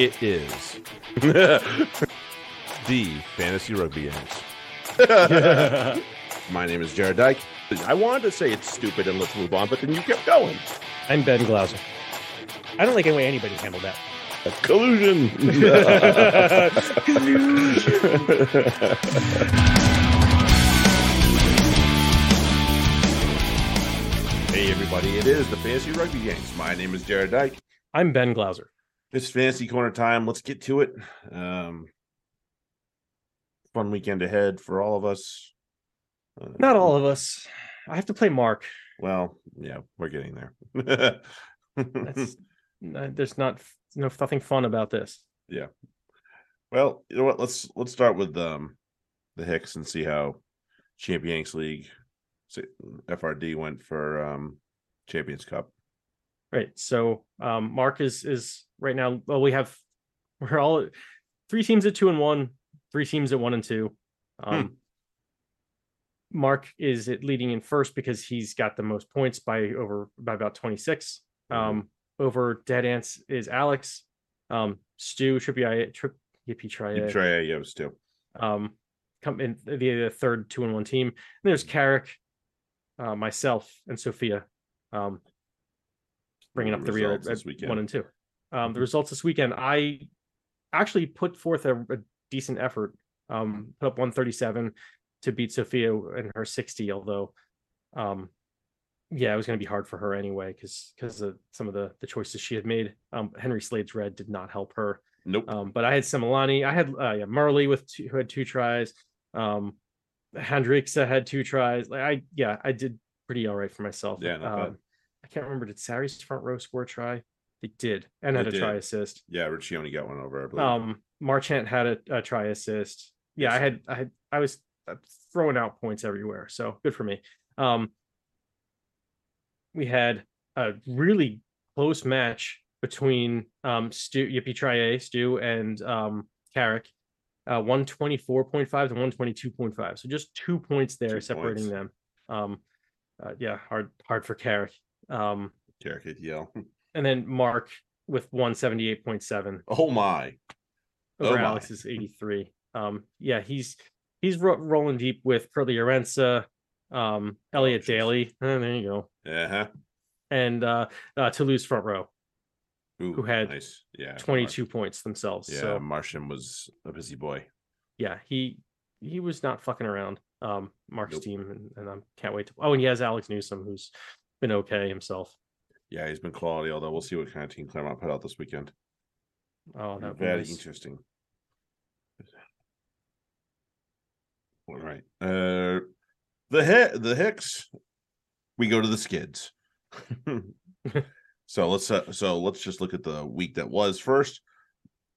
It is the Fantasy Rugby Yanks. My name is Jarrod Dyke. I wanted to say it's stupid and let's move on, but then you kept going. I'm Ben Glauser. I don't like any way anybody handled that. Collusion. hey, everybody. It is the Fantasy Rugby Yanks. My name is Jarrod Dyke. I'm Ben Glauser. It's fantasy corner time. Let's get to it. Um, fun weekend ahead for all of us. Uh, Not all of us. I have to play Mark. Well, yeah, we're getting there. That's uh, there's not no nothing fun about this. yeah. Well, you know what? Let's let's start with um the Hicks and see how Champions League FRD went for um Champions Cup. Right. So um Mark is is right now well we have we're all three teams at two and one, three teams at one and two. Um Mark is it leading in first because he's got the most points by over by about 26. Um over Dead Ants is Alex. Um Stu Trippy Trip Yippee You try yeah, too. um come in the, the third two and one team. And there's Carrick, uh, myself, and Sophia. Um bringing up the rear results this weekend. one and two. Um the results this weekend, I actually put forth a, a decent effort. Um put up 137 to beat Sophia in her 60, although um yeah, it was going to be hard for her anyway because because of some of the the choices she had made. Um, Henry Slade's red did not help her. Nope. Um, but I had Simelane, I had uh, yeah, Marley with two, who had two tries. Um, Hendrikse had two tries. Like I yeah, I did pretty all right for myself. Yeah, not bad. um, I can't remember. Did Sarries front row score a try? They did, and had They a try assist. yeah, Riccioni got one over, I believe. Um, Marchant had a, a try assist. Yeah, I had I had I was uh, throwing out points everywhere, so good for me. Um, we had a really close match between um Stu Yippee Trie, Stu and um Carrick. Uh 124.5 to 122.5. So just two points there Two separating points. them. Um uh, yeah, hard hard for Carrick. Um hit yell. and then Mark with 178.7 Oh my. over Oh my. Alex's 83. Um, yeah, he's he's ro- rolling deep with Kurt-Lee Arendse, um, Elliot jeez. Daly. eh, there you go, Uh-huh. and uh, uh, Toulouse front row, Ooh, Who had nice. Yeah. 22 points themselves. Yeah, So Marchand was a busy boy. yeah, he he was not fucking around. Um, Mark's Nope. team, and, and I can't wait to. Oh, and he has Alex Newsome, who's been okay himself. Yeah, he's been quality, although we'll see what kind of team Clermont put out this weekend. Oh, that Very was interesting. All right. Uh the hit the Hicks. We go to the skids. so let's uh, so let's just look at the week that was first.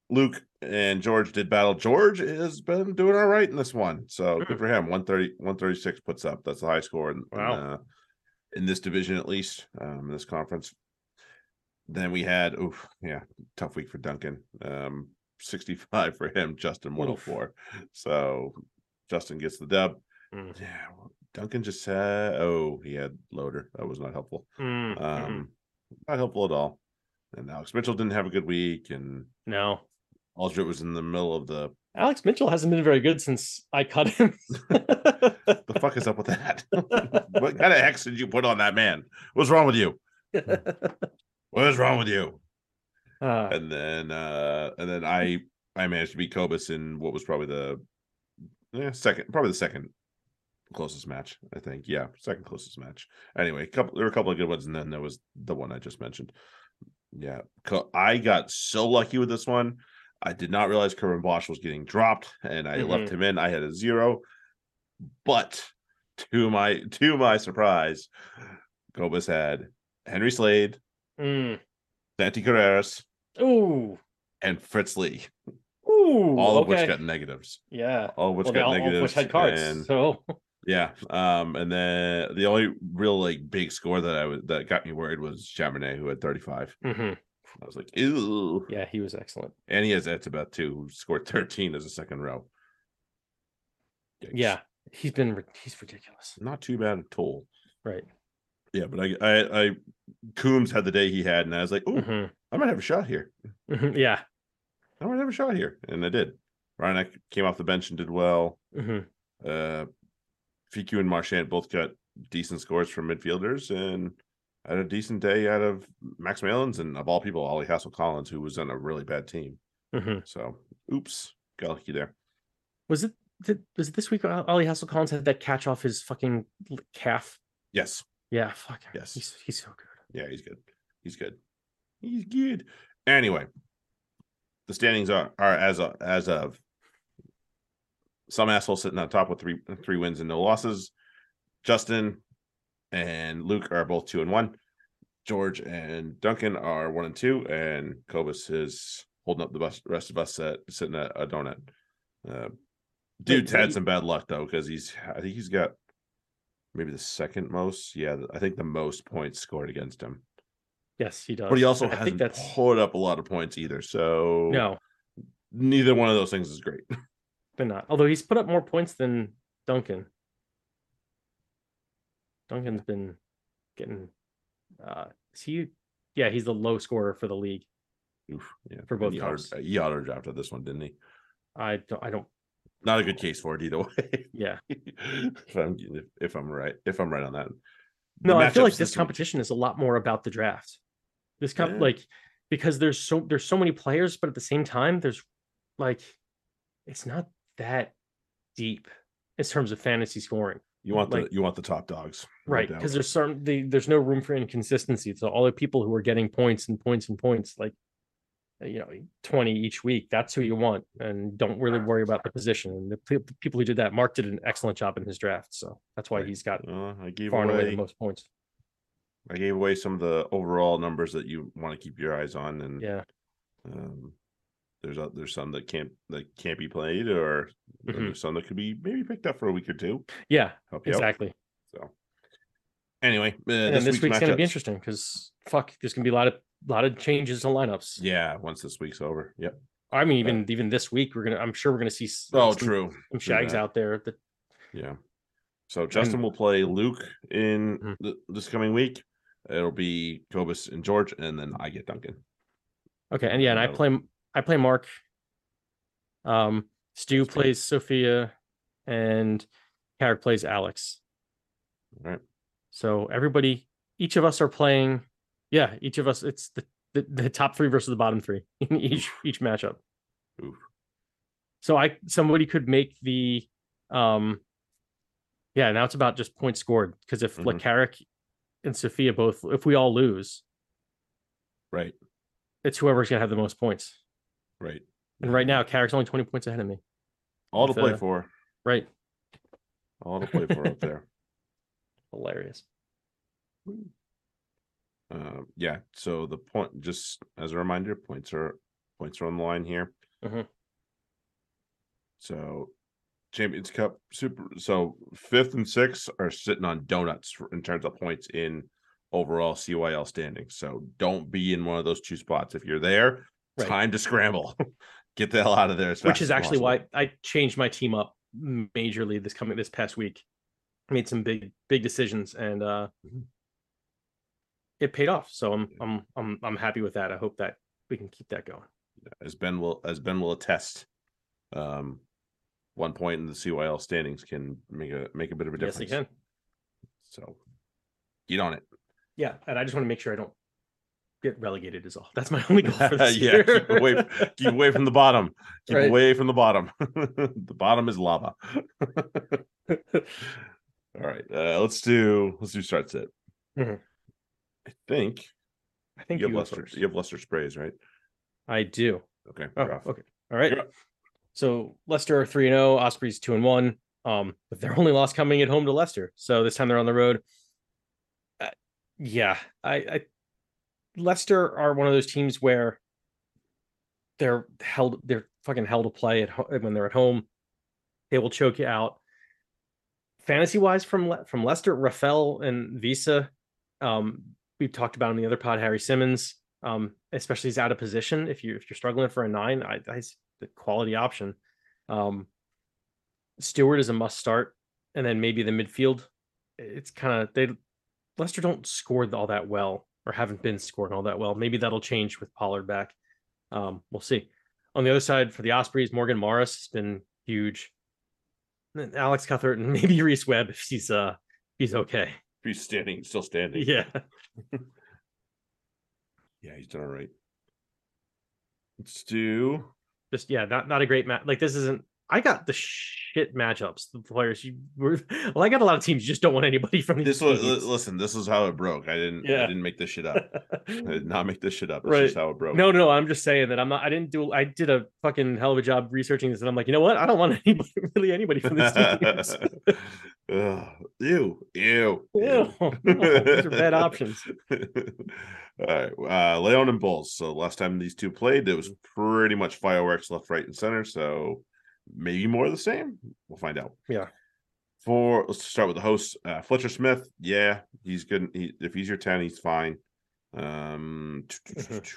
Luke and George did battle. George has been doing all right in this one. So good for him. 130, 136 puts up. That's the high score in, in, Wow. uh, in this division, at least, um, in this conference. Then we had, oof, yeah, tough week for Duncan. Um, 65 for him, Justin 104. So Justin gets the dub. Mm. Yeah, Duncan just said, oh, he had loader. That was not helpful. Mm. Um, not helpful at all. And Alex Mitchell didn't have a good week, and no. Aldrit was in the middle of the. Alex Mitchell hasn't been very good since I cut him. The fuck is up with that? what kind of X did you put on that man? What's wrong with you? What is wrong with you? Uh, And then, uh and then I I managed to beat Cobus in what was probably the yeah, second, probably the second closest match. I think, yeah, second closest match. Anyway, couple there were a couple of good ones, and then there was the one I just mentioned. Yeah, I got so lucky with this one. I did not realize Curwin Bosch was getting dropped, and I left him in. I had a zero, but to my to my surprise, Cobus had Henry Slade, mm. Santi Carreras, Ooh. and Fritz Lee, Ooh. all of which got negatives. Yeah. All of which Well, got all, all of negatives. which had cards. and- So yeah, um, and then the only real like big score that I was that got me worried was Chamonix, who had 35. Mhm. I was like, ew. yeah, he was excellent. And he has Etzebeth too, who scored 13 as a second row. Yikes. Yeah, he's been he's ridiculous. Not too bad at all. Right. Yeah, but I I I Coombs had the day he had, and I was like, oh, Mhm. I might have a shot here. Mhm. Yeah. I might have a shot here, and I did. Ryan came off the bench and did well. hmm Uh, FQ and Marchand both got decent scores from midfielders, and had a decent day out of Max Malins and of all people, Ollie Hassell-Collins, who was on a really bad team. hmm So, oops, got lucky there. Was it did, was it this week? Ollie Hassell-Collins had that catch off his fucking calf. Yes, Yeah, fuck. Yes. he's he's so good. yeah, he's good. He's good. He's good. Anyway, the standings are are as of, as of some asshole sitting on top with three three wins and no losses. Justin and Luke are both two and one. George and Duncan are one and two, and Cobus is holding up the best, rest of us at sitting at a donut. Uh, dude's had some bad luck though, because he's I think he's got maybe the second most. Yeah, I think the most points scored against him. Yes, he does. But he also I hasn't think that's put up a lot of points either. So no, neither one of those things is great. but not. Although he's put up more points than Duncan. Duncan's been getting. uh is he? Yeah, he's the low scorer for the league. Oof, yeah, For both he auto, cups. he auto drafted this one, didn't he? I don't. I don't. Not a good case for it either way. Yeah. if I'm if, if I'm right, if I'm right on that. The No, I feel like this week- competition is a lot more about the draft. This comp Yeah. like because there's so there's so many players, but at the same time, there's like it's not that deep in terms of fantasy scoring. You want like- the you want the top dogs, right because there's certain the, there's no room for inconsistency. So all the people who are getting points and points and points like uh, you know 20 each week that's who you want and don't really worry about the position. And the, the people who did that mark did an excellent job in his draft so that's why Right. he's got Uh, I gave far and away away the most points. I gave away some of the overall numbers that you want to keep your eyes on, and yeah. um, there's a, there's some that can't that can't be played, or Mhm. there's some that could be maybe picked up for a week or two. yeah out. exactly So anyway, uh, and then this week's, going to be interesting because fuck there's going to be a lot of a lot of changes in lineups Yeah, once this week's over. Yep. i mean even even this week we're gonna i'm sure we're gonna see Oh, some, true. some shags that. out there that Yeah. So Justin will play Luke in Mhm. th- this coming week. It'll be Cobus and George, and then I get Duncan. Okay, and yeah, and I play I play Mark. Um, Stu plays Sophia, and Carrick plays Alex. All right. So everybody, each of us are playing. Yeah, each of us. It's the the, the top three versus the bottom three in each each matchup. Oof. So I somebody could make the um. Yeah, now it's about just points scored because if like Mhm. Carrick and Sophia both, if we all lose, Right. it's whoever's gonna have the most points. Right. And right now, Carrick's only twenty points ahead of me. All to with, play uh, for. Right. All to play for up there. Hilarious. Uh, yeah. So the point, just as a reminder, points are points are on the line here. Mhm. So, Champions Cup super. So fifth and sixth are sitting on donuts for, in terms of points in overall CYL standings. So don't be in one of those two spots. If you're there, Right. time to scramble. Get the hell out of there. as Which is actually why I changed my team up majorly this coming this past week. Made some big big decisions and uh Mhm. it paid off. So I'm I'm I'm I'm happy with that. I hope that we can keep that going. as Ben will as Ben will attest. Um, one point in the CYL standings can make a make a bit of a difference. Yes, you can. So get on it. Yeah, and I just want to make sure I don't get relegated. Is all. That's my only goal for this yeah, year. keep away, keep away from the bottom. Keep Right. away from the bottom. the bottom is lava. All right, uh, let's do let's do start set. Mhm. I think I think you you have Leicester. You have Leicester sprays, right? I do. Okay. Oh, okay. All right. So Leicester are 3 and 0, Ospreys 2 and 1. Um, but their only loss coming at home to Leicester. So this time they're on the road. Uh, yeah, I, I Leicester are one of those teams where they're held they're fucking hell to play at ho- when they're at home. They will choke you out. Fantasy wise from Le- from Leicester, Rafael and Visa, um, we've talked about in the other pod, Harry Simmons, um, especially he's out of position. If you if you're struggling for a nine, I, I the quality option. Um, Steward is a must start, and then maybe the midfield. It's kind of they Leicester don't score all that well, or haven't been scoring all that well. Maybe that'll change with Pollard back. Um, we'll see. on the other side for the Ospreys, Morgan Morris has been huge. And Alex Cuthbert and maybe Rhys Webb if he's uh he's okay. He's standing, still standing. Yeah. yeah, he's done all right. Let's do. Just yeah, not not a great match. Like this isn't I got the shit matchups. The players you were well, I got a lot of teams. You just don't want anybody from these This was teams. listen. This is how it broke. I didn't. Yeah. I didn't make this shit up. I did not make this shit up. It's Right. just how it broke. No, no, I'm just saying that I'm not. I didn't do. I did a fucking hell of a job researching this, and I'm like, you know what? I don't want anybody, really anybody from this team. Ugh, ew, ew, Ew, no, these are bad options. All right, uh, Lyon and Bulls. So last time these two played, it was pretty much fireworks left, right, and center. So maybe more of the same. We'll find out. Yeah. For let's start with the host, uh, Fletcher Smith. Yeah, he's good. He, if he's your ten, he's fine. Um, Mhm.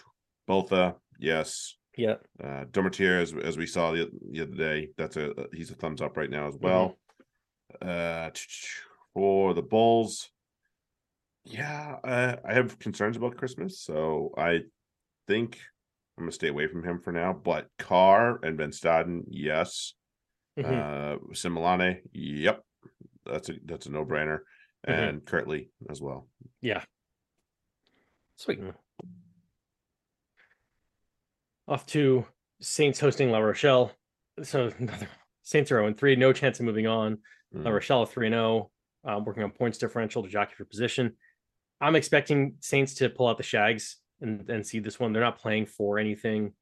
Botha, yes. Yeah. Uh, Dumortier, as as we saw the, the other day, that's a he's a thumbs up right now as well. Uh, for the Bulls, yeah, uh, I have concerns about Christmas, so I think I'm gonna stay away from him for now. But Carr and Ben Staden, yes. Mhm. Uh, Simelane, yep, that's a that's a no brainer, Mhm. and Kurt-Lee as well. yeah. Sweet. Off to Saints hosting La Rochelle. So another Saints are 0 3, no chance of moving on. La Mm. Rochelle 3 0, um, working on points differential to jockey for position. I'm expecting Saints to pull out the Shags and, and see this one. They're not playing for anything.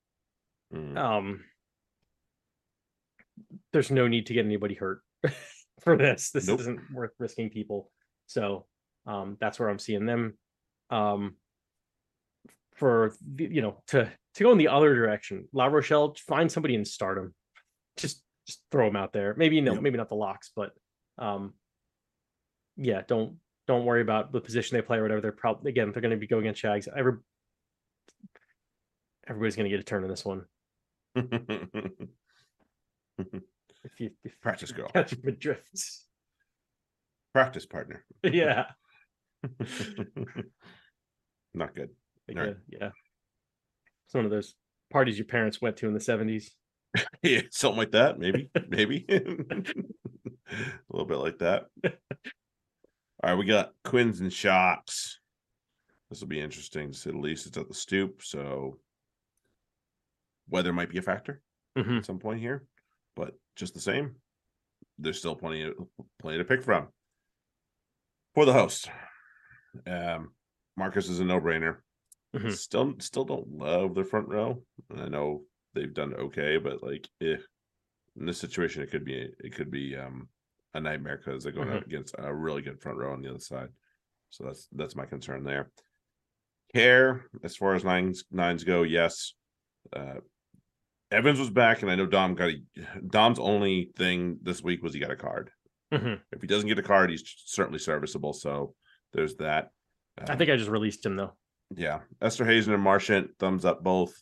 Mm. Um, there's no need to get anybody hurt for this. This Nope. isn't worth risking people. So um, that's where I'm seeing them. Um, for you know to to go in the other direction, La Rochelle find somebody and start them. Just just throw them out there. Maybe no, Yep. maybe not the locks, but um, yeah, don't don't worry about the position they play or whatever. They're probably again they're going to be going against Shags. Every, everybody's going to get a turn in this one. If you if Practice girl. catch my drift. Practice partner. yeah, Not good. like, Right. yeah. It's one of those parties your parents went to in the seventies. Yeah, something like that, maybe, maybe. a little bit like that. All right, we got Quins and Sharks. This will be interesting to say the least. It's at the stoop, so weather might be a factor Mhm. at some point here, but just the same, there's still plenty of plenty to pick from. For the host, um, Marcus is a no-brainer. Mhm. Still, still don't love their front row. I know they've done okay, but like, eh, in this situation, it could be it could be um a nightmare because they're going Mhm. up against a really good front row on the other side. So that's that's my concern there. Care as far as nines nines go, yes. Uh, Evans was back, and I know Dom got a Dom's only thing this week was he got a card. Mhm. If he doesn't get a card, he's certainly serviceable. So there's that. I Um, think I just released him though. yeah, Esterhuizen and Marchant, thumbs up both.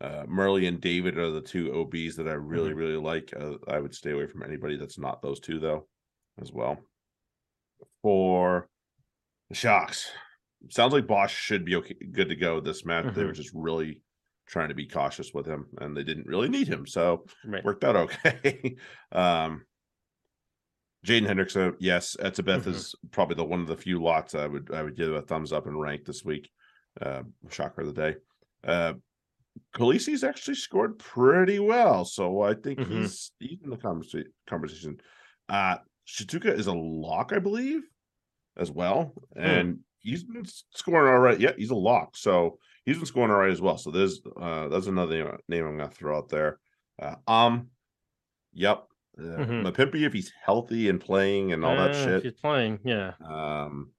Uh, Murley and David are the two OBs that I really, Mhm. really like. Uh, I would stay away from anybody that's not those two, though, as well. For the Sharks, sounds like Bosch should be okay, good to go this match. They were just really trying to be cautious with him, and they didn't really need him, so Right. worked out okay. um, Jaden Hendrickson, yes, Etzebeth Mhm. is probably the one of the few lots I would I would give a thumbs up and rank this week. Uh, shocker of the day. Uh, Kolisi's actually scored pretty well, so I think Mhm. he's he's in the conversa- conversation. Uh, Shituka is a lock, I believe, as well, and he's been scoring all right. Yeah, he's a lock, so he's been scoring all right as well. So there's uh, that's another name, I'm gonna throw out there. Uh, um, yep, uh, Mhm. Mapimpi if he's healthy and playing and all that Uh, shit. He's playing, yeah. Um,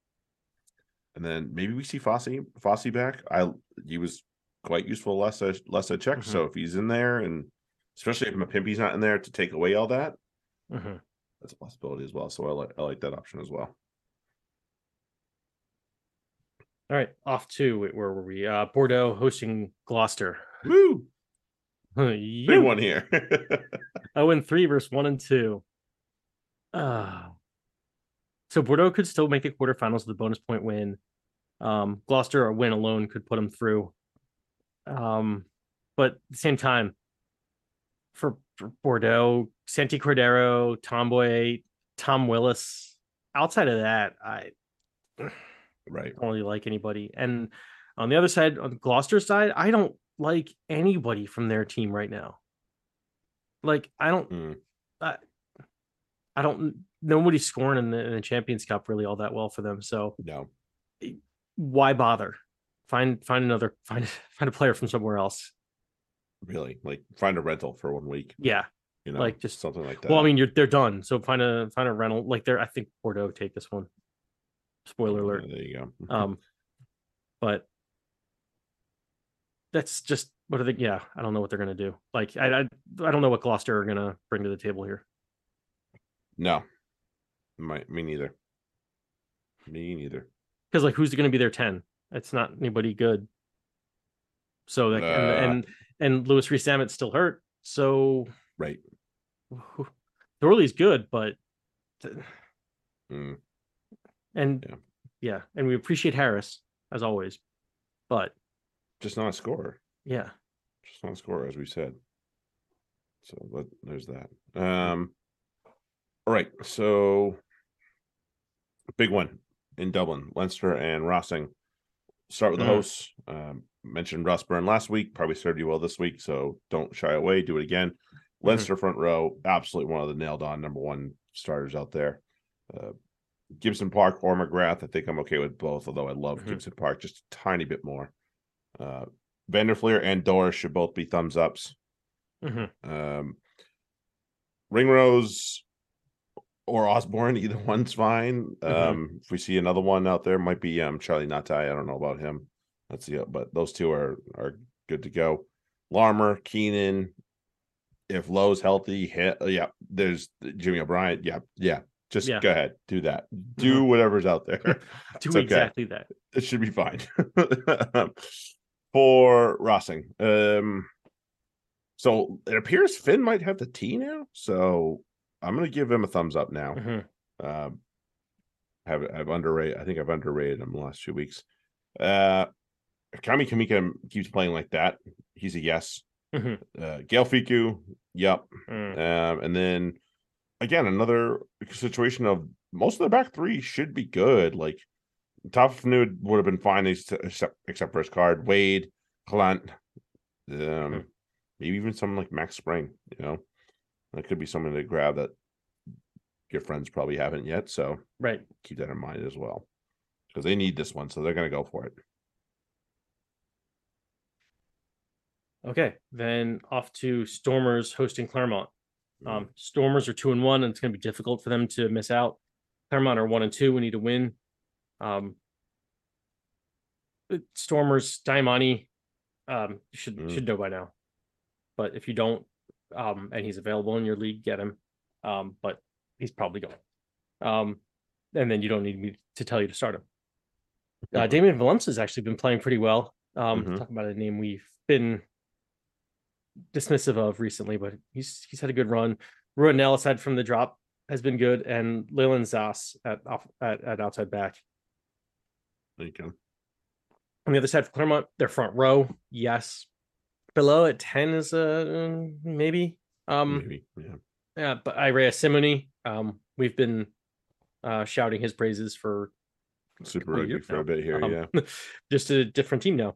and then maybe we see Fassi Fassi back. I he was quite useful last I last I checked. So if he's in there, and especially if Mapimpi's not in there to take away all that, Mhm. that's a possibility as well. So I like I like that option as well. All right, off to where were we? Uh, Bordeaux hosting Gloucester. Woo! Big one here. Oh, and three versus one and two. Uh, so Bordeaux could still make the quarterfinals with a bonus point win. Um, Gloucester, a win alone could put them through. Um, but at the same time, for, for Bordeaux, Santi Cordero, Tomboy, Tom Willis. Outside of that, I Right. don't really like anybody. And on the other side, on the Gloucester side, I don't like anybody from their team right now. Like I don't, Mm. I, I don't. Nobody's scoring in the, in the Champions Cup really all that well for them. So No. why bother? Find find another find find a player from somewhere else. Really. Like find a rental for one week. Yeah. You know, Like, just- something like that. Well, I mean, you're they're done. So find a find a rental. Like they're I think Bordeaux take this one. Spoiler alert. there you go. Um, but that's just what are they? Yeah, I don't know what they're gonna do. Like I I, I don't know what Gloucester are gonna bring to the table here. no. My, me neither. Me neither. Because like who's gonna be their ten? It's not anybody good. So Uh. and, and and Lewis Rees-Zammit's still hurt. So Right. Thorley's good, but Mm. And Yeah. yeah, and we appreciate Harris as always, but Just not a scorer. yeah, Just not a scorer, as we said. So but there's that. Um all right. So big one in Dublin, Leinster and Racing. Start with the Mm. hosts. Um, mentioned Ross Byrne last week, probably served you well this week, so don't shy away. Do it again. Leinster front row, absolutely one of the nailed on number one starters out there. Uh, Gibson Park or McGrath, I think I'm okay with both, although I love Mhm. Gibson Park just a tiny bit more. Uh, van der Flier and Doris should both be thumbs ups. Mhm. Um, Ringrose or Osborne, either one's fine. Mhm. Um, if we see another one out there, might be um Charlie Ngatai. I don't know about him. Let's see, but those two are are good to go. Larmour, Keenan, if Lowe's healthy, hit, yeah. There's Jimmy O'Brien. Yeah, yeah. Just Yeah. go ahead, do that. Do whatever's out there. do okay. exactly that. it should be fine. For Racing, um, so it appears Finn might have the T now. So I'm gonna give him a thumbs up now. Mhm. Um, have I've underrated. I think I've underrated him the last two weeks. Uh, Kami Kamika keeps playing like that. He's a yes. Mhm. Uh, Gaël Fickou, yep. Mm. Um, and then again, another situation of most of the back three should be good. Like top Nude would have been fine except except for his card. Wade, Clant, um, maybe even someone like Max Spring. You know, that could be someone to grab that your friends probably haven't yet. So Right. keep that in mind as well because they need this one, so they're gonna go for it. Okay. Then off to Stormers hosting Clermont. Mm. Um, Stormers are two and one, and it's going to be difficult for them to miss out. Clermont are one and two. We need to win. Um, Stormers, Daimani, um, should Mm. should know by now. But if you don't, um, and he's available in your league, get him. Um, but he's probably going. Um, and then you don't need me to tell you to start him. Uh, Damian Valencia has actually been playing pretty well. Um, Mhm. talk about a name we've been dismissive of recently, but he's he's had a good run. Ruhan aside from the drop has been good, and Leolin Zas at off at, at outside back. Thank you. On the other side for Clermont, their front row, yes. Belleau at 10 is a uh, maybe. Um Maybe, yeah. yeah, but Irae Simone, um, we've been uh shouting his praises for Super rugby for now. a bit here, um, yeah. just a different team now.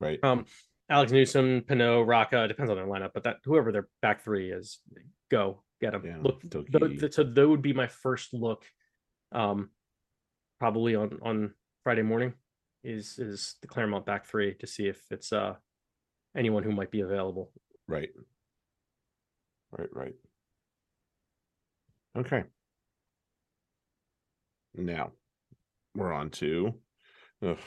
Right. Um, Alex Newsome, Pinot, Raka, depends on their lineup, but that whoever their back three is, go get them. Yeah, look, th- so that would be my first look. Um, probably on on Friday morning is is the Clermont back three to see if it's uh anyone who might be available. Right. Right, right. Okay. Now we're on to ugh,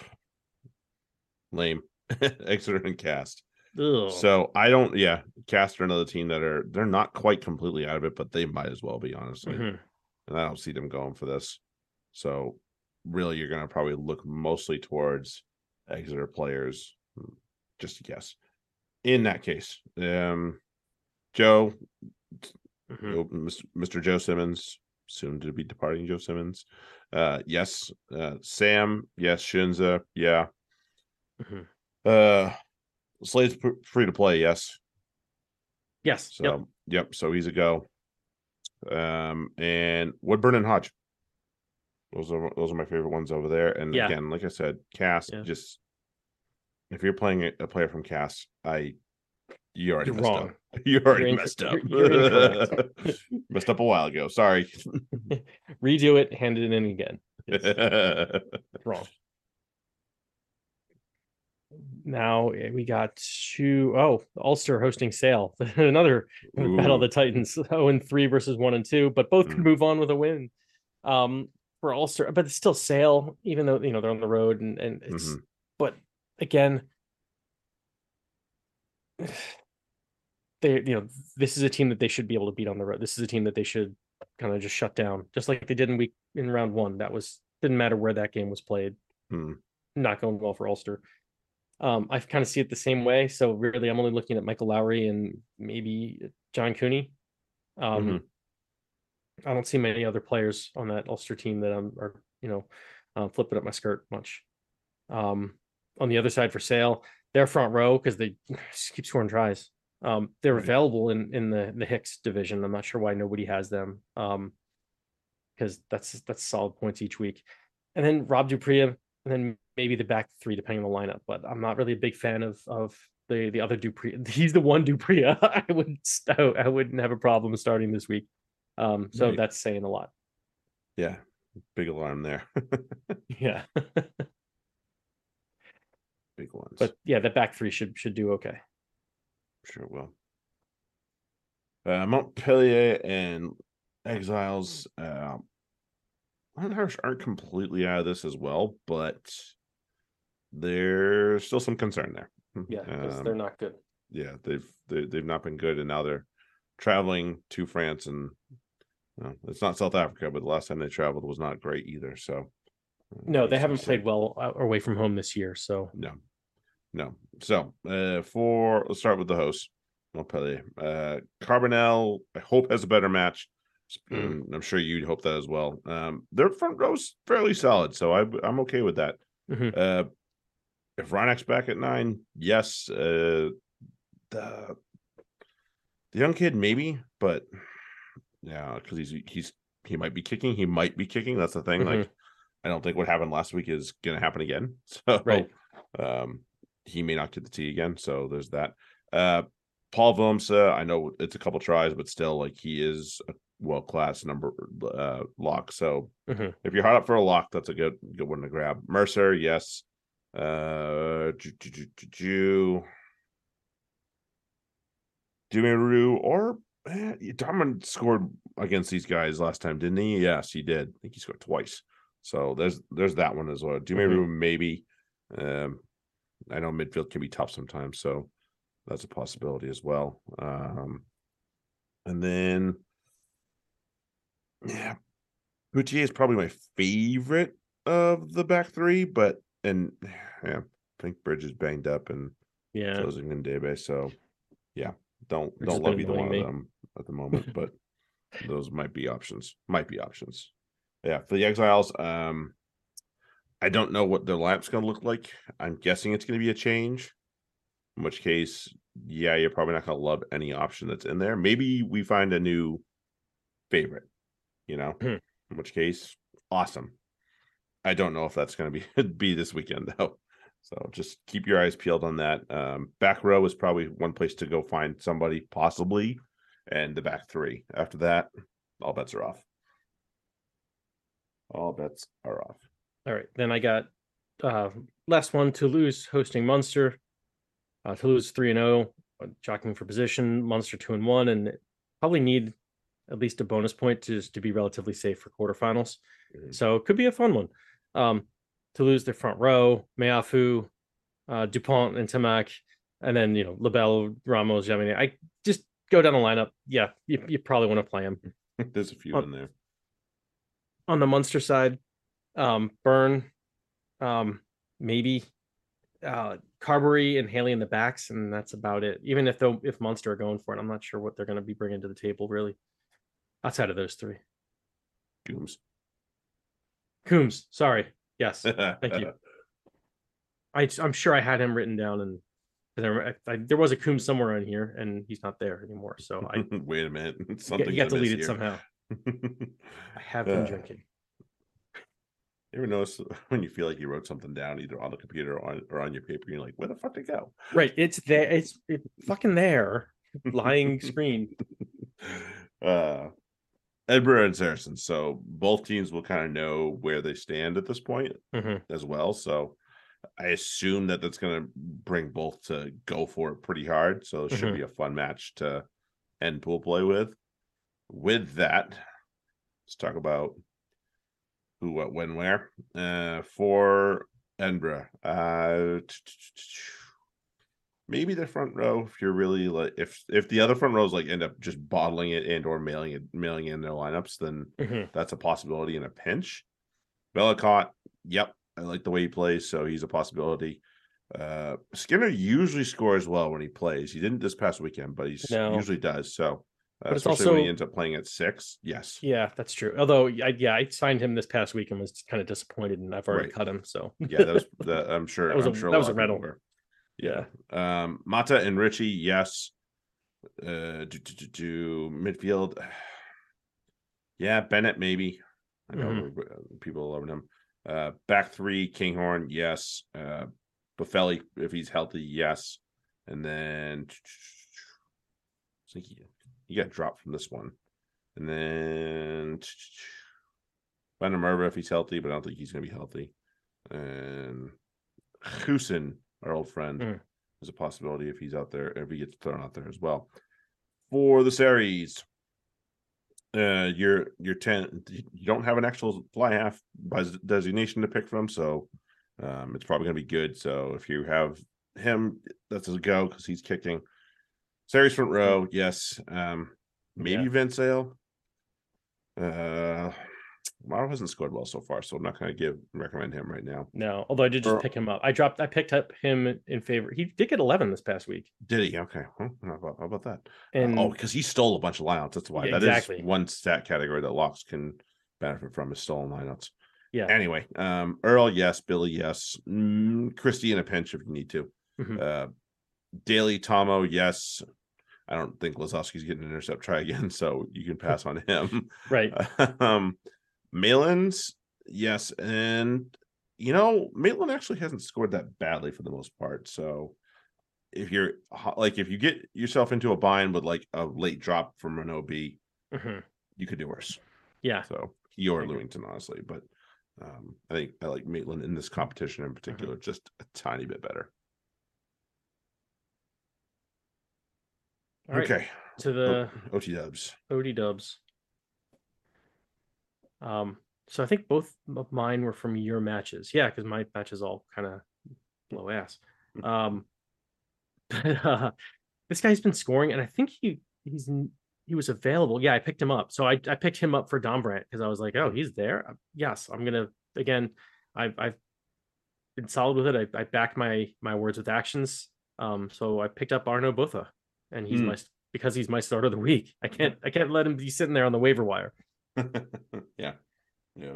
lame Exeter and Cast. Ugh. So I don't, yeah, Cast are another team that are they're not quite completely out of it, but they might as well be honestly. Mhm. And I don't see them going for this. So really, you're gonna probably look mostly towards Exeter players. Hmm, Just a guess. In that case, um, Joe, Mis- Mr. Joe Simmonds, soon to be departing Joe Simmonds. Uh, yes. Uh, Sam, yes. Shinza, yeah. Mhm. Uh, Slade's pr- free to play, yes. Yes. So Yep. yep, so he's a go. Um and Woodburn and Hodge. Those are those are my favorite ones over there. And Yeah. again, like I said, Cass Yeah. just if you're playing a, a player from Cass, I you already You're messed wrong. up. You already inc- messed up. you're- you're messed up a while ago. Sorry. Redo it, hand it in again. It's wrong. Now eh, we got two oh Ulster hosting Sale. Another Battle of the Titans. 0 and 3 versus 1 and 2, but both could Mm. move on with a win. Um for Ulster, but it's still Sale, even though you know they're on the road and, and it's Mhm. but again they you know this is a team that they should be able to beat on the road. This is a team that they should kind of just shut down, just like they did in week in round one. That was didn't matter where that game was played. Hmm. Not going well for Ulster. Um, I kind of see it the same way. So really, I'm only looking at Michael Lowry and maybe John Cooney. Um, Mhm. I don't see many other players on that Ulster team that I'm, are you know, uh, flipping up my skirt much. Um, on the other side for sale, their front row because they keep scoring tries. Um, they're Right. available in in the the Hicks division. I'm not sure why nobody has them. Um, because that's that's solid points each week. And then Rob du Preez, and then maybe the back three depending on the lineup. But I'm not really a big fan of of the the other du Preez. He's the one du Preez I would I wouldn't have a problem starting this week. Um, so Right. that's saying a lot. Yeah. Big alarm there. Yeah, Big ones. but yeah, the back three should should do okay. Sure it will. Uh, Montpellier and Exiles. Uh, Irish aren't completely out of this as well, but there's still some concern there. Yeah, because Um, they're not good. yeah, they've they, they've not been good, and now they're traveling to France, and well, it's not South Africa, but the last time they traveled was not great either. So uh, No, they haven't played well uh, away from home this year. So No, no. So uh for let's start with the host, Montpellier. Uh Carbonell, I hope has a better match. Mm. I'm sure you'd hope that as well. Um, their front row's fairly solid, so I I'm okay with that. Mhm. Uh if Reinach's back at nine, yes. Uh the the young kid, maybe, but yeah, because he's he's he might be kicking, he might be kicking. That's the thing. Like I don't think what happened last week is gonna happen again. So Right. um he may not get the tee again. So there's that. Uh Paul Willemse, I know it's a couple tries, but still like he is a world class number uh lock. So Mhm. if you're hot up for a lock, that's a good good one to grab. Mercer, yes. Uh Ju- Dumeru or eh, Darman scored against these guys last time, didn't he? Yes, he did. I think he scored twice. So there's there's that one as well. Dumeru maybe. Um I know midfield can be tough sometimes, so that's a possibility as well. Um and then yeah, Bouthier is probably my favorite of the back three, but and yeah, I think Bridge is banged up and yeah, so is Ngundebe. So yeah, don't Bridge don't love either one annoying of them at the moment, but those might be options. Might be options. Yeah, for the exiles, um I don't know what their lineup's gonna look like. I'm guessing it's gonna be a change. In which case, yeah, you're probably not gonna love any option that's in there. Maybe we find a new favorite, you know. Hmm. In which case, awesome. I don't know if that's gonna be be this weekend though. So just keep your eyes peeled on that. Um, back row is probably one place to go find somebody, possibly, and the back three. After that, all bets are off. All bets are off. All right, then I got uh last one Toulouse hosting Munster. Uh Toulouse 3 and 0, uh, jockeying for position, Munster 2 and 1 and probably need at least a bonus point to to be relatively safe for quarterfinals. Mhm. So it could be a fun one. Um to lose their front row, Meafou, uh Dupont and Ntamack, and then you know Labelle, Ramos, I mean I just go down the lineup. Yeah, you, you probably want to play him There's a few Oh, in there. on the Munster side, um, Beirne, um, maybe uh Carberry and Haley in the backs, and that's about it. Even if though if Munster are going for it, I'm not sure what they're going to be bringing to the table really. Outside of those three, Gooms. Coombs. Sorry, yes, Thank you. I I'm sure I had him written down and There, I, I- there was a Coombs somewhere in here, and he's not there anymore. So I Wait a minute. Something you got deleted somehow. I have been Uh, drinking. You ever notice when you feel like you wrote something down either on the computer or on, or on your paper, you're like, where the fuck did it go? Right, it's there. It's it fucking there, lying screen. uh Edinburgh and Saracen. So both teams will kind of know where they stand at this point Mhm. as well. So I assume that that's going to bring both to go for it pretty hard. So it should Mhm. be a fun match to end pool play with. With that, let's talk about who, what, when, where. Uh, for Edinburgh, uh, maybe the front row if you're really like if if the other front rows like end up just bottling it and or mailing it mailing in their lineups, then Mhm. that's a possibility in a pinch. Vellacott, yep, I like the way he plays, so he's a possibility. Uh Skinner usually scores well when he plays. He didn't this past weekend, but he No. usually does. So, uh, But it's especially when he ends up playing at six. Yes, Yeah, that's true. Although, I, yeah, I signed him this past week and was kind of disappointed, and I've already Right. cut him. So yeah, that was that. I'm sure. That was I'm a- sure that was a of people rental. Yeah, Um, Mata and Ritchie, yes. Uh, do, do, do, do midfield. Yeah, Bennett maybe. I know Mm-hmm. uh, people loving him. Uh, back three, Kinghorn, yes. Uh, Boffelli, if he's healthy, yes. And then I think he, he got dropped from this one. And then Van der Merwe if he's healthy, but I don't think he's going to be healthy. And Husin, our old friend, Mm. is a possibility if he's out there, if he gets thrown out there as well. For the Sarries, uh, you're you're ten. You don't have an actual fly half by designation to pick from, so um, it's probably going to be good. So if you have him, that's a go because he's kicking. Sarries front row, yes. Um, maybe Yeah. Vince Ale. Uh, Morrow hasn't scored well so far, so I'm not going to give recommend him right now. no. Although I did just Or- pick him up. I dropped. I picked up him in favor. He did get 11 this past week, Did he? Okay. Well, how about, how about that? and oh, because he stole a bunch of lineouts. That's why. Yeah, That is exactly. one stat category that locks can benefit from is stolen lineouts. yeah, Anyway, um, Earl, yes. Billy, yes. Mm, Christie in a pinch if you need to. Mhm. Uh, Daly, Tomo, yes. I don't think Lozowski's getting an intercept try again, so you can pass on him. right. um, Malin's, yes, and you know, Maitland actually hasn't scored that badly for the most part. So if you're like, if you get yourself into a bind with like a late drop from an OB, Mhm. you could do worse. Yeah, So you're Lewington, honestly, but um, I think I like Maitland in this competition in particular, just a tiny bit better. all right. okay, To the OT dubs. OD dubs. Um, so I think both of mine were from your matches. Yeah, because my matches all kind of blow ass. Um, but uh, this guy's been scoring, and I think he he's he was available. Yeah, I picked him up. So I I picked him up for Dombrant because I was like, oh, he's there. Uh, Yes, I'm gonna again. I've I've been solid with it. I I back my my words with actions. Um, so I picked up Arno Botha, and he's Hmm. my because he's my start of the week. I can't I can't let him be sitting there on the waiver wire. yeah, yeah.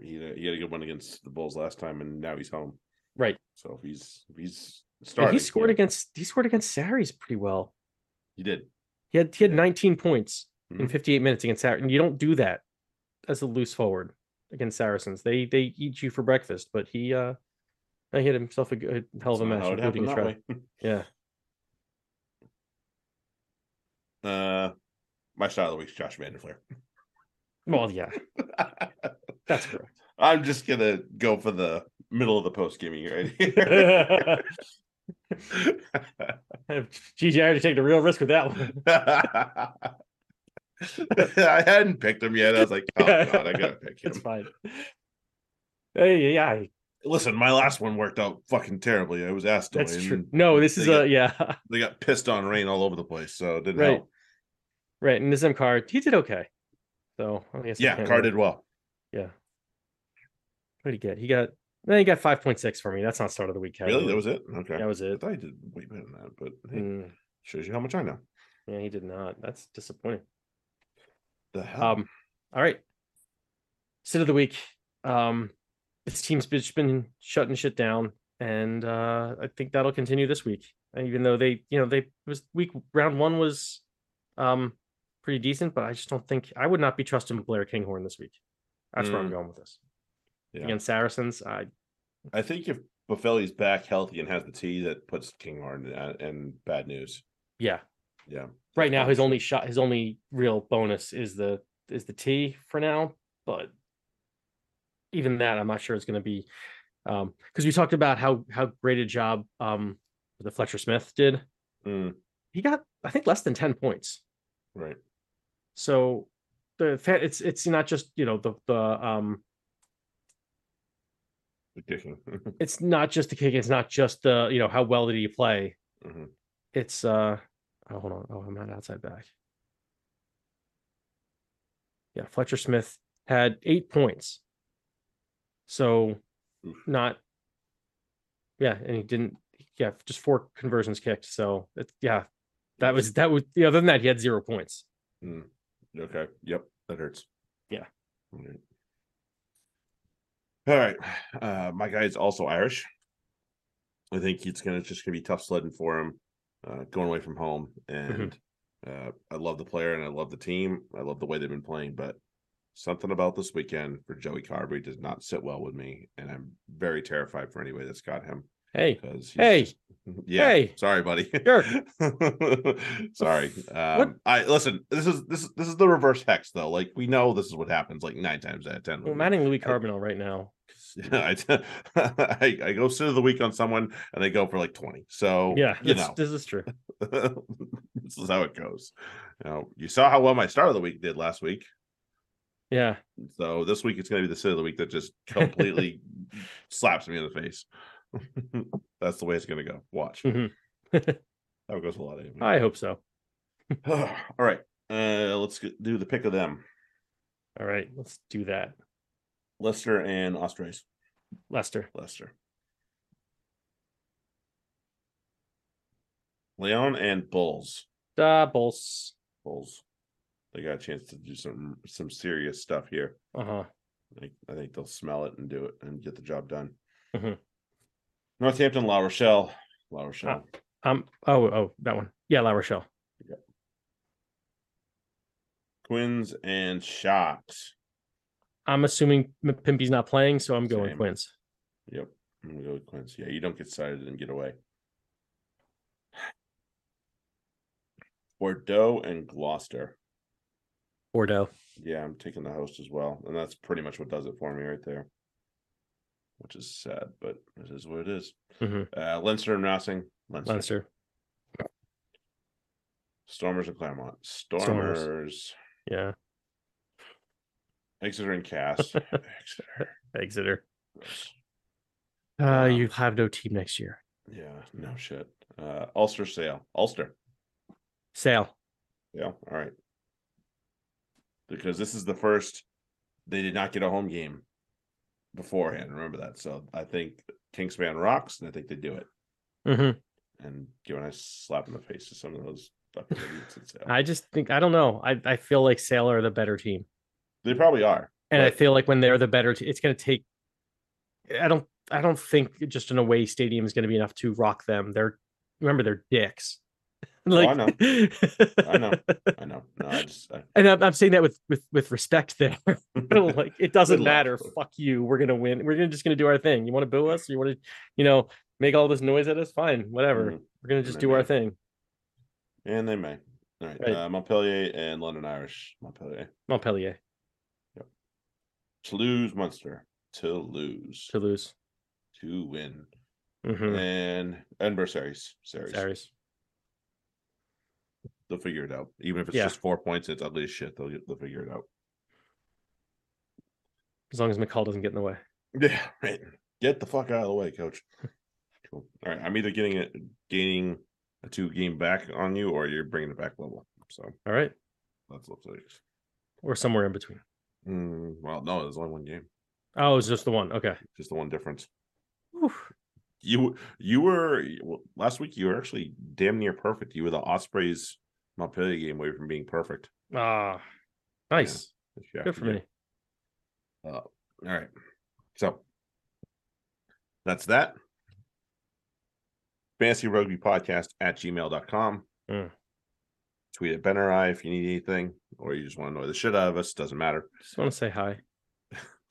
He had, a, he had a good one against the Bulls last time, and now he's home. Right. So if he's if he's And he scored yeah, against he scored against Sarries pretty well. He did. He had he had Yeah. 19 points in Mhm. 58 minutes against Saracens. And you don't do that as a loose forward against Saracens. They they eat you for breakfast, but he uh he had himself a good hell of a match, how it including a try. Yeah. Uh, my style of the week's Josh van der Flier. Well, yeah, that's correct. I'm just gonna go for the middle of the post gaming right here. GG, I had to take the real risk with that one. I hadn't picked him yet. I was like, oh god, I gotta pick him. It's fine. Hey, yeah, Listen, my last one worked out fucking terribly. I was asked to that's true. No, this is got- a yeah. They got pissed on rain all over the place, so it didn't Right. help. Right, and Nizaam Carr, he did okay. So I guess Yeah, Carr did well. Yeah. pretty good. he got then he got five point six for me. That's not start of the week. Really, that was it. Okay, that was it. I thought he did way better than that, but hey, Mm, shows you how much I know. yeah, he did not. That's disappointing. The hell. Um, all right. Sit of the week. Um, this team's been, been shutting shit down, and uh, I think that'll continue this week. Even though they, you know, they was week round one was um pretty decent, but I just don't think I would not be trusting Blair Kinghorn this week. That's where I'm Mm. going with this. Yeah. Against Saracens, I I think if Boffelli's back healthy and has the T, that puts Kinghorn in, in bad news. yeah. Yeah. Right now his only shot his only real bonus is the is the T for now, but even that I'm not sure it's gonna be um because we talked about how how great a job um the Fletcher Smith did. Mm, He got I think less than 10 points. right. So the fa- it's it's not just you know the the um The kicking. it's not just the kick it's not just the you know how well did he play Mhm. it's uh oh hold on oh i'm not outside back yeah fletcher smith had eight points so Oof. not yeah and he didn't yeah just four conversions kicked so it's yeah that was that was yeah, other than that he had zero points Mm, Okay. Yep. That hurts. Yeah. All right. All right. Uh, my guy is also Irish. I think it's gonna just gonna be tough sledding for him, uh, going away from home. And uh, I love the player and I love the team. I love the way they've been playing, but something about this weekend for Joey Carbery does not sit well with me, and I'm very terrified for anybody that's got him hey Hey. yeah, Hey. sorry, buddy. Sure. sorry. Um, I listen. This is this is this is the reverse hex though. Like we know this is what happens. Like nine times out of ten. well, manning louis carbonel right now I, I I go sit of the week on someone and they go for like twenty. So yeah you know this is true this is how it goes. You know, you saw how well my start of the week did last week. yeah So this week it's going to be the sit of the week that just completely slaps me in the face. That's the way it's going to go. Watch. Mhm. That goes a lot. Of i hope so All right. Uh, let's get, do the pick of them. all right let's do that Leicester and Ospreys. leicester Leicester. Lyon and Bulls. uh bulls Bulls. They got a chance to do some some serious stuff here. uh-huh I think, I think they'll smell it and do it and get the job done. Mhm. Northampton, La Rochelle. La Rochelle. Um. Oh. Oh. That one. Yeah. La Rochelle. Quins and Sharks. I'm assuming M- Pimpy's not playing, so I'm going Same. Quins. Yep. I'm gonna go with Quins. Yeah, you don't get cited and get away. Bordeaux and Gloucester. Bordeaux. Yeah, I'm taking the host as well. And that's pretty much what does it for me right there. Which is sad, but it is what it is. Mhm. Uh Leinster and Racing. Leinster. Leinster. Stormers and Clermont. Stormers. Stormers. Yeah. Exeter and Cass. Exeter. Exeter. Uh, Wow. you have no team next year. Yeah, no shit. Uh Ulster Sale. Ulster. Sale. Yeah, all right. Because this is the first they did not get a home game beforehand. Remember that. So I think Kingspan rocks, and I think they do it. hmm And give a nice slap in the face to some of those fucking idiots at Sale. I just think I don't know. I I feel like Sale are the better team, They probably are. and I feel like when they're the better, te- it's going to take. I don't. I don't think just an away stadium is going to be enough to rock them. They're remember they're dicks. Like Oh, I know. I know. I know. No, I just I, and I'm, I'm saying that with with with respect there. like it doesn't Good luck. matter. Fuck you. We're gonna win. We're gonna just gonna do our thing. You want to boo us? You want to, you know, make all this noise at us? Fine, whatever. Mhm. We're gonna just do our thing. and they may. All right. Right. Uh, Montpellier and London Irish. Montpellier. Montpellier Yep. Toulouse Munster. Toulouse to lose. to win. Mm-hmm. And Edinburgh Sarries. Sarries. Sarries. They'll figure it out. Even if it's Yeah. just four points, it's ugly as shit. They'll they'll figure it out. As long as McCall doesn't get in the way. Yeah, right. Get the fuck out of the way, coach. cool. All right, I'm either getting it, gaining a two game back on you, or you're bringing it back level. So All right, that's looks like. or somewhere in between. Mm, well, no, there's only one game. Oh, it's just the one. Okay. Just the one difference. You you were last week. You were actually damn near perfect. You were the Ospreys Montpellier game away from being perfect. Ah, nice. Yeah, Good for me. Uh, all right. So that's that. fantasy rugby podcast at gmail.com. Mm. Tweet at Ben or I if you need anything, or you just want to annoy the shit out of us. Doesn't matter. Just want to say hi.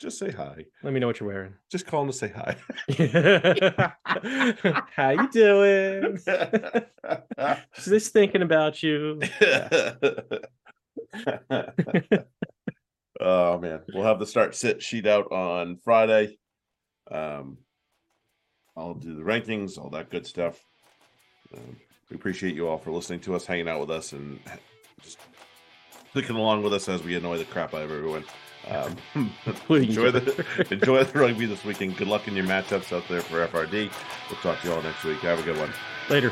Just say hi. Let me know what you're wearing. Just call him to say hi. How you doing? Just thinking about you. oh man, we'll have the start sit sheet out on Friday. Um, I'll do the rankings, all that good stuff. Um, we appreciate you all for listening to us, hanging out with us, and just clicking along with us as we annoy the crap out of everyone. Um, enjoy the enjoy the rugby this weekend. Good luck in your matchups out there for FRD. We'll talk to you all next week. Have a good one. Later.